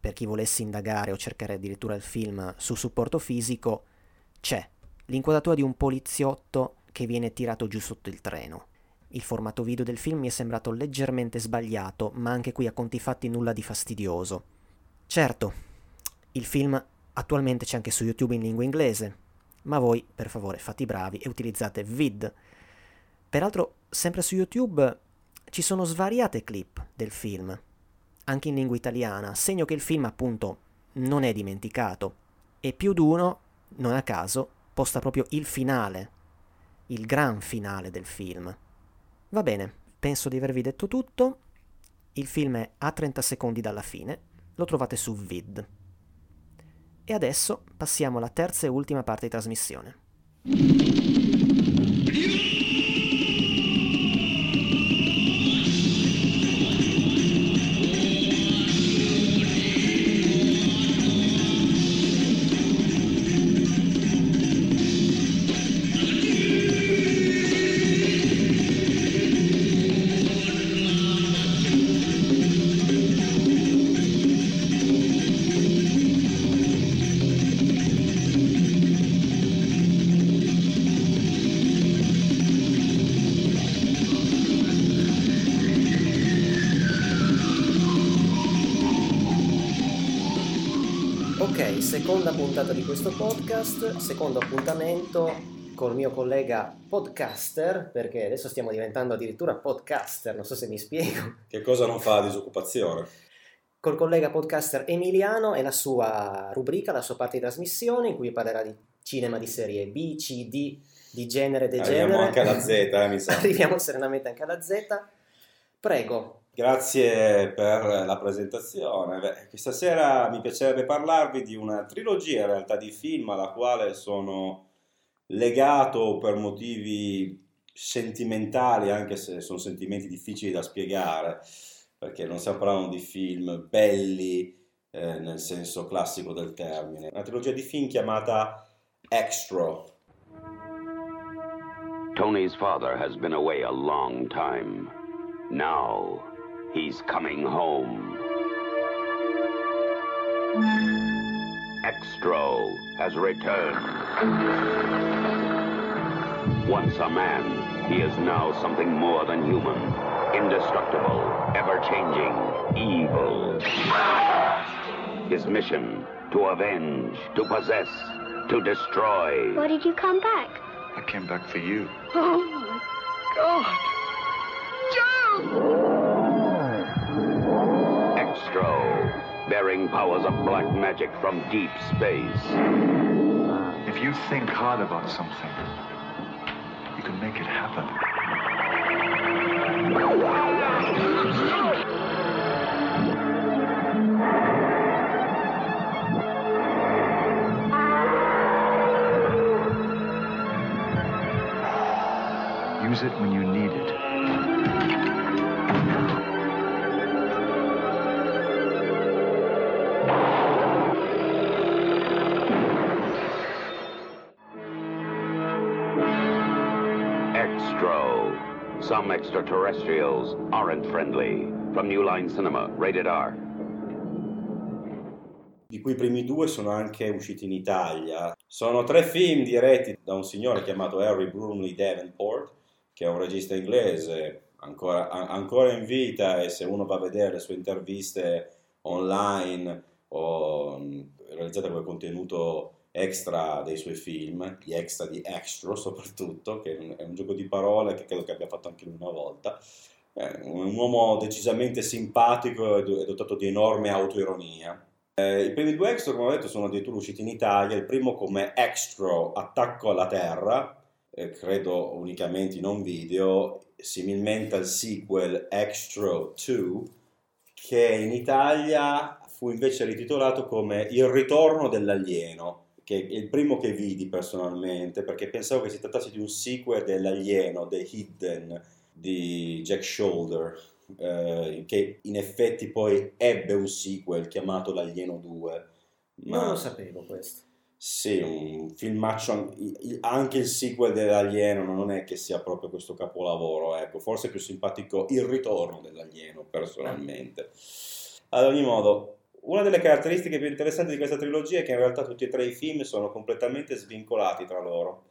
per chi volesse indagare o cercare addirittura il film su supporto fisico, c'è l'inquadratura di un poliziotto che viene tirato giù sotto il treno. Il formato video del film mi è sembrato leggermente sbagliato, ma anche qui a conti fatti nulla di fastidioso. Certo, il film attualmente c'è anche su YouTube in lingua inglese, ma voi, per favore, fate i bravi e utilizzate vid. Peraltro, sempre su YouTube ci sono svariate clip del film, anche in lingua italiana, segno che il film appunto non è dimenticato. E più d'uno, non a caso, posta proprio il finale, il gran finale del film. Va bene, penso di avervi detto tutto. Il film è a 30 secondi dalla fine, lo trovate su Vid. E adesso passiamo alla terza e ultima parte di trasmissione. Puntata di questo podcast, secondo appuntamento col mio collega podcaster, perché adesso stiamo diventando addirittura podcaster, non so se mi spiego. Che cosa non fa la disoccupazione? col collega podcaster Emiliano e la sua rubrica, la sua parte di trasmissione in cui parlerà di cinema di serie B, C, D, di genere, degenere. Arriviamo anche alla Z, eh, mi sa. Arriviamo serenamente anche alla Z. Prego. Grazie per la presentazione. Beh, questa sera mi piacerebbe parlarvi di una trilogia in realtà di film alla quale sono legato per motivi sentimentali, anche se sono sentimenti difficili da spiegare, perché non stiamo parlando di film belli eh, nel senso classico del termine. Una trilogia di film chiamata Extra. Tony's father has been away a long time. Now he's coming home. Extra has returned. Once a man, he is now something more than human. Indestructible, ever-changing, evil. His mission, to avenge, to possess, to destroy. Why did you come back? I came back for you. Oh my God! Joe! Extra, bearing powers of black magic from deep space. If you think hard about something, you can make it happen. Use it when you need it. Some extraterrestrials aren't friendly. From New Line Cinema, rated R. di cui i primi due sono anche usciti in Italia. Sono tre film diretti da un signore chiamato Harry Brumley Davenport, che è un regista inglese ancora, a- ancora in vita e se uno va a vedere le sue interviste online o mh, realizzate come contenuto extra dei suoi film, gli extra di Extra soprattutto, che è un- gioco di parole che credo che abbia fatto anche lui una volta. È un uomo decisamente simpatico e do- dotato di enorme autoironia. Eh, I primi due extra, come ho detto, sono addirittura usciti in Italia, il primo come Extra Attacco alla Terra, eh, credo unicamente in un video, similmente al sequel Extra 2, che in Italia fu invece rititolato come Il ritorno dell'alieno, che è il primo che vidi personalmente, perché pensavo che si trattasse di un sequel dell'alieno, The Hidden, di Jack Shoulder, eh, che in effetti poi ebbe un sequel chiamato L'Alieno 2. Ma Non lo sapevo questo. sì, un filmaccio, an- il- anche il sequel dell'Alieno non è che sia proprio questo capolavoro, ecco, forse è più simpatico il ritorno dell'Alieno, personalmente. Ad ogni modo, una delle caratteristiche più interessanti di questa trilogia è che in realtà tutti e tre i film sono completamente svincolati tra loro,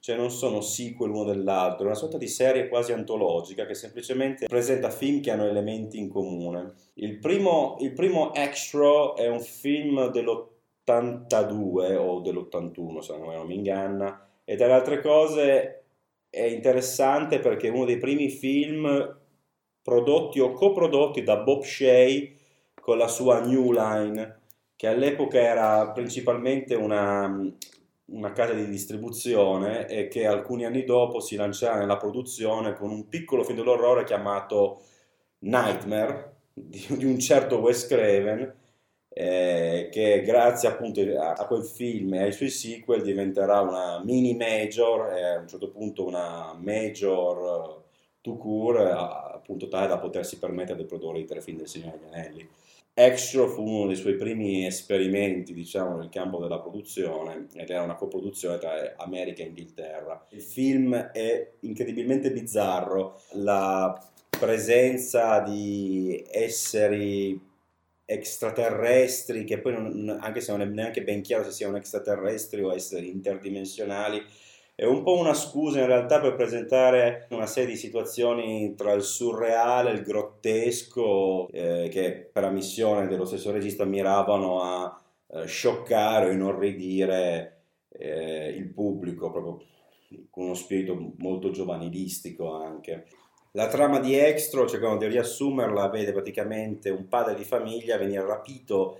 cioè non sono sequel uno dell'altro, è una sorta di serie quasi antologica che semplicemente presenta film che hanno elementi in comune. Il primo, il primo Extra è un film dell'82 o dell'81 se non mi inganna e tra le altre cose è interessante perché è uno dei primi film prodotti o coprodotti da Bob Shea con la sua New Line che all'epoca era principalmente una, una casa di distribuzione e che alcuni anni dopo si lanciava nella produzione con un piccolo film dell'orrore chiamato Nightmare di, di un certo Wes Craven eh, che grazie appunto a, a quel film e ai suoi sequel diventerà una mini major e a un certo punto una major eh, tout court eh, appunto tale da potersi permettere di produrre i tre film del Signore degli Anelli Extra fu uno dei suoi primi esperimenti, diciamo, nel campo della produzione ed era una coproduzione tra America e Inghilterra. Il film è incredibilmente bizzarro, la presenza di esseri extraterrestri che poi non- anche se non è neanche ben chiaro se siano extraterrestri o esseri interdimensionali è un po' una scusa in realtà per presentare una serie di situazioni tra il surreale il grottesco eh, che per ammissione dello stesso regista miravano a eh, scioccare o inorridire eh, il pubblico proprio con uno spirito molto giovanilistico anche. La trama di Extro, cercando di riassumerla, vede praticamente un padre di famiglia venire rapito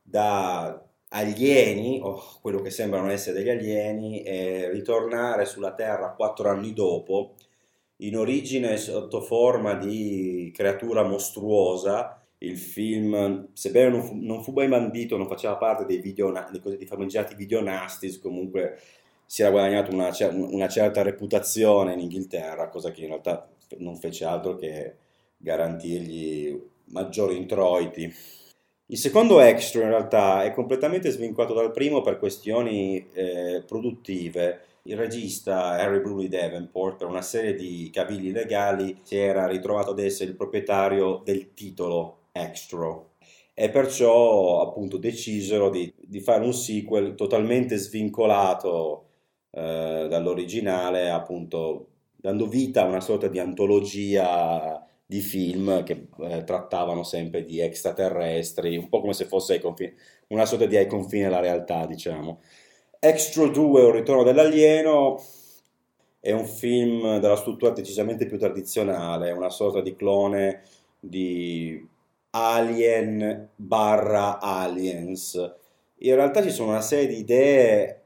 da alieni, o quello che sembrano essere degli alieni, e ritornare sulla Terra quattro anni dopo, in origine sotto forma di creatura mostruosa. Il film, sebbene non fu, non fu mai bandito, non faceva parte dei, video, dei, dei famigerati video nasties, comunque si era guadagnato una, una certa reputazione in Inghilterra, cosa che in realtà non fece altro che garantirgli maggiori introiti. Il secondo extra in realtà è completamente svincolato dal primo per questioni eh, produttive. Il regista Harry Bruley Davenport, per una serie di cavilli legali, si era ritrovato ad essere il proprietario del titolo extra e perciò appunto decisero di, di fare un sequel totalmente svincolato eh, dall'originale, appunto dando vita a una sorta di antologia di film che eh, trattavano sempre di extraterrestri, un po' come se fosse confini, una sorta di ai confini alla realtà, diciamo. Extra 2 o Ritorno dell'alieno è un film dalla struttura decisamente più tradizionale, una sorta di clone di Alien barra Aliens. In realtà ci sono una serie di idee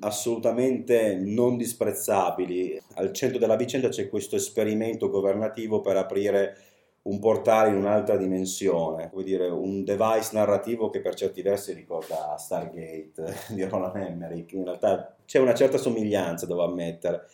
assolutamente non disprezzabili. Al centro della vicenda c'è questo esperimento governativo per aprire un portale in un'altra dimensione, come dire, un device narrativo che per certi versi ricorda Stargate di Roland Emmerich. In realtà c'è una certa somiglianza, devo ammettere.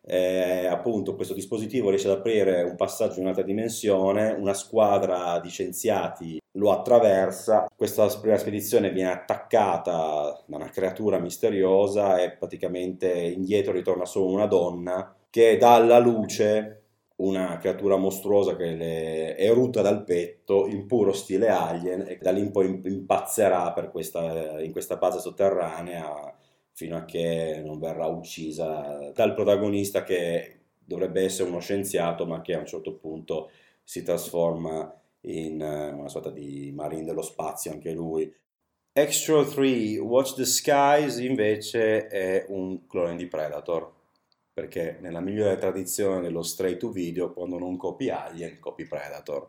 Eh, appunto, questo dispositivo riesce ad aprire un passaggio in un'altra dimensione, una squadra di scienziati lo attraversa, questa prima spedizione viene attaccata da una creatura misteriosa e praticamente indietro ritorna solo una donna che dà alla luce una creatura mostruosa che le erutta dal petto in puro stile alien e da lì in poi impazzerà questa, in questa base sotterranea fino a che non verrà uccisa dal protagonista che dovrebbe essere uno scienziato ma che a un certo punto si trasforma in eh, una sorta di marine dello spazio anche lui. Extra 3 Watch the Skies invece è un clone di Predator perché nella migliore tradizione dello straight to video quando non copi Alien copi Predator.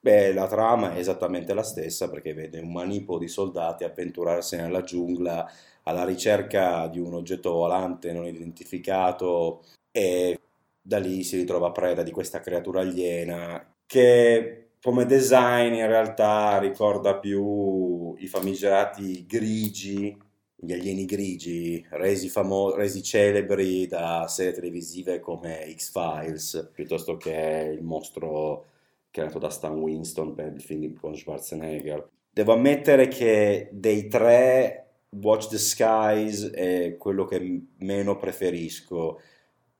Beh, la trama è esattamente la stessa perché vede un manipolo di soldati avventurarsi nella giungla alla ricerca di un oggetto volante non identificato e da lì si ritrova preda di questa creatura aliena che come design in realtà ricorda più i famigerati grigi, gli alieni grigi, resi, famo- resi celebri da serie televisive come X-Files, piuttosto che il mostro creato da Stan Winston per il film con Schwarzenegger. Devo ammettere che dei tre Watch the Skies è quello che meno preferisco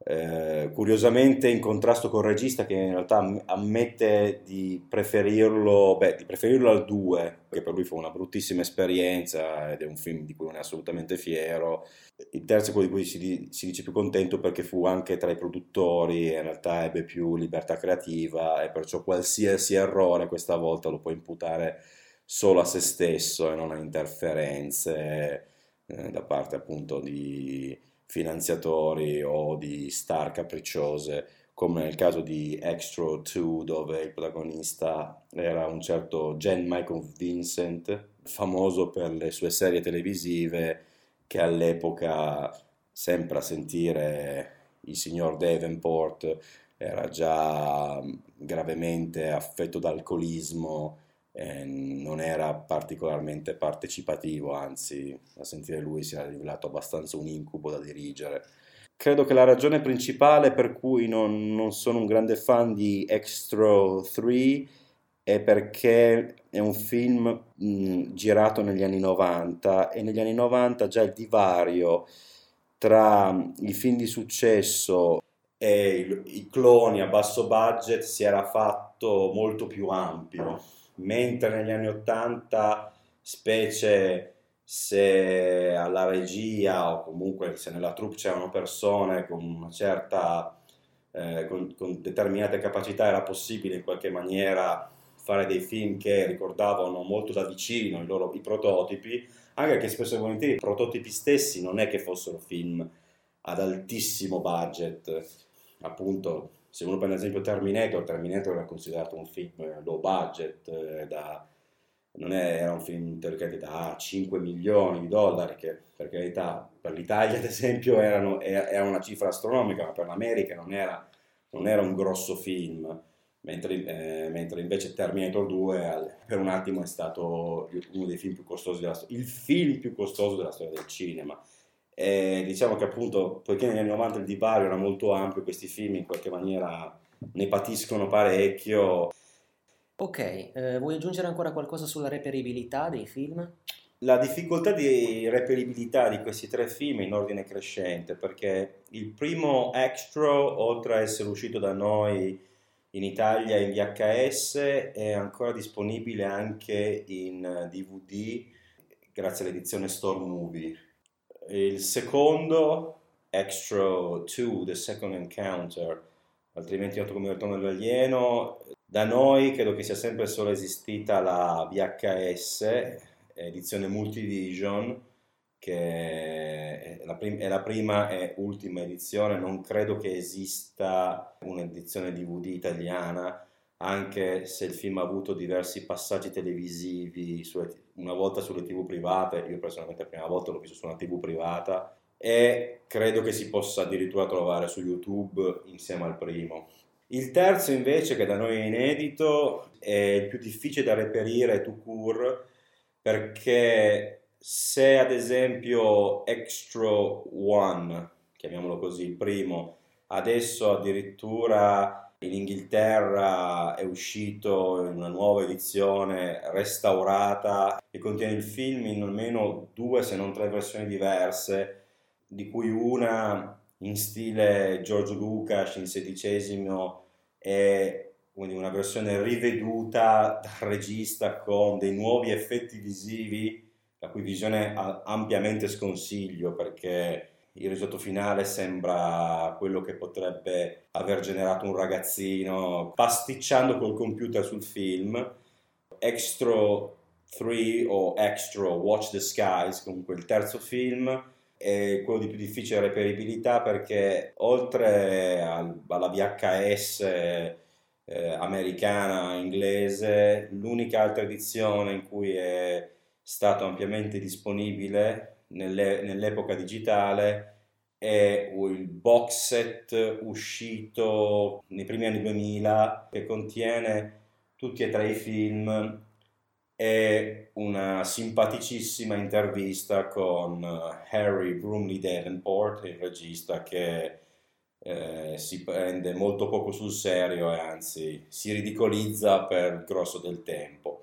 eh, curiosamente in contrasto col regista che in realtà ammette di preferirlo, beh, di preferirlo al 2, che per lui fu una bruttissima esperienza ed è un film di cui non è assolutamente fiero. Il terzo è quello di cui si, si dice più contento perché fu anche tra i produttori e in realtà ebbe più libertà creativa e perciò qualsiasi errore questa volta lo può imputare solo a se stesso e non a interferenze eh, da parte appunto di finanziatori o di star capricciose, come nel caso di Extra 2 dove il protagonista era un certo Jen Michael Vincent, famoso per le sue serie televisive che all'epoca, sempre a sentire il signor Davenport, era già gravemente affetto da alcolismo eh, non era particolarmente partecipativo, anzi a sentire lui si era rivelato abbastanza un incubo da dirigere. Credo che la ragione principale per cui non, non sono un grande fan di Extra 3 è perché è un film mh, girato negli anni 90 e negli anni 90 già il divario tra i film di successo e i, i cloni a basso budget si era fatto molto più ampio mentre negli anni 80, specie se alla regia o comunque se nella troupe c'erano persone con una certa, eh, con, con determinate capacità, era possibile in qualche maniera fare dei film che ricordavano molto da vicino i, loro, i prototipi, anche che spesso e volentieri i prototipi stessi non è che fossero film ad altissimo budget, appunto Se uno prende ad esempio Terminator, Terminator era considerato un film low budget, eh, da, non è- era un film da 5 milioni di dollari, che per carità per l'Italia ad esempio erano, era una cifra astronomica, ma per l'America non era, non era un grosso film. Mentre, eh, mentre invece Terminator 2 al- per un attimo è stato uno dei film più costosi della storia, il film più costoso della storia del cinema. E diciamo che appunto, poiché negli anni 90 il divario era molto ampio, questi film in qualche maniera ne patiscono parecchio. Ok, eh, vuoi aggiungere ancora qualcosa sulla reperibilità dei film? La difficoltà di reperibilità di questi tre film è in ordine crescente, perché il primo Extra, oltre a essere uscito da noi in Italia in VHS, è ancora disponibile anche in eh, DVD grazie all'edizione Store Movie. Il secondo, Extra 2, The Second Encounter, altrimenti noto come Ritorno dell'alieno, da noi credo che sia sempre solo esistita la VHS, edizione Multivision, che è la, prim- è la prima e ultima edizione, non credo che esista un'edizione DVD italiana, anche se il film ha avuto diversi passaggi televisivi, sulle- una volta sulle tv private, io personalmente la prima volta l'ho visto su una tv privata, e credo che si possa addirittura trovare su YouTube insieme al primo. Il terzo invece, che da noi è inedito, è il più difficile da reperire tout court, perché se ad esempio Extra One, chiamiamolo così, il primo, adesso addirittura in Inghilterra è uscito in una nuova edizione restaurata che contiene il film in almeno due se non tre versioni diverse, di cui una in stile George Lucas in sedicesimo è una versione riveduta dal regista con dei nuovi effetti visivi, la cui visione ampiamente sconsiglio perché il risultato finale sembra quello che potrebbe aver generato un ragazzino pasticciando col computer sul film. Extra 3 o Extra Watch the Skies, comunque il terzo film, è quello di più difficile reperibilità perché oltre al- alla VHS eh, americana, inglese, l'unica altra edizione in cui è stato ampiamente disponibile nelle- nell'epoca digitale è il box set uscito nei primi anni 2000 che contiene tutti e tre i film e una simpaticissima intervista con eh, Harry Brumley Davenport, il regista che eh, si prende molto poco sul serio e anzi si ridicolizza per il grosso del tempo.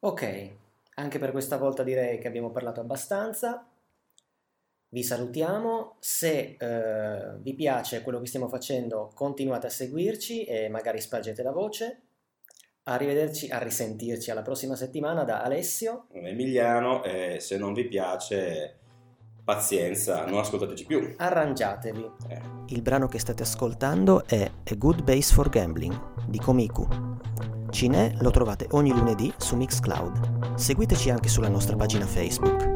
Ok, anche per questa volta direi che abbiamo parlato abbastanza. Vi salutiamo, se eh, vi piace quello che stiamo facendo continuate a seguirci e magari spargete la voce. Arrivederci, a risentirci alla prossima settimana da Alessio. Emiliano e se non vi piace pazienza, non ascoltateci più. Arrangiatevi. Il brano che state ascoltando è A Good Base for Gambling di Komiku. Cinè lo trovate ogni lunedì su Mixcloud. Seguiteci anche sulla nostra pagina Facebook.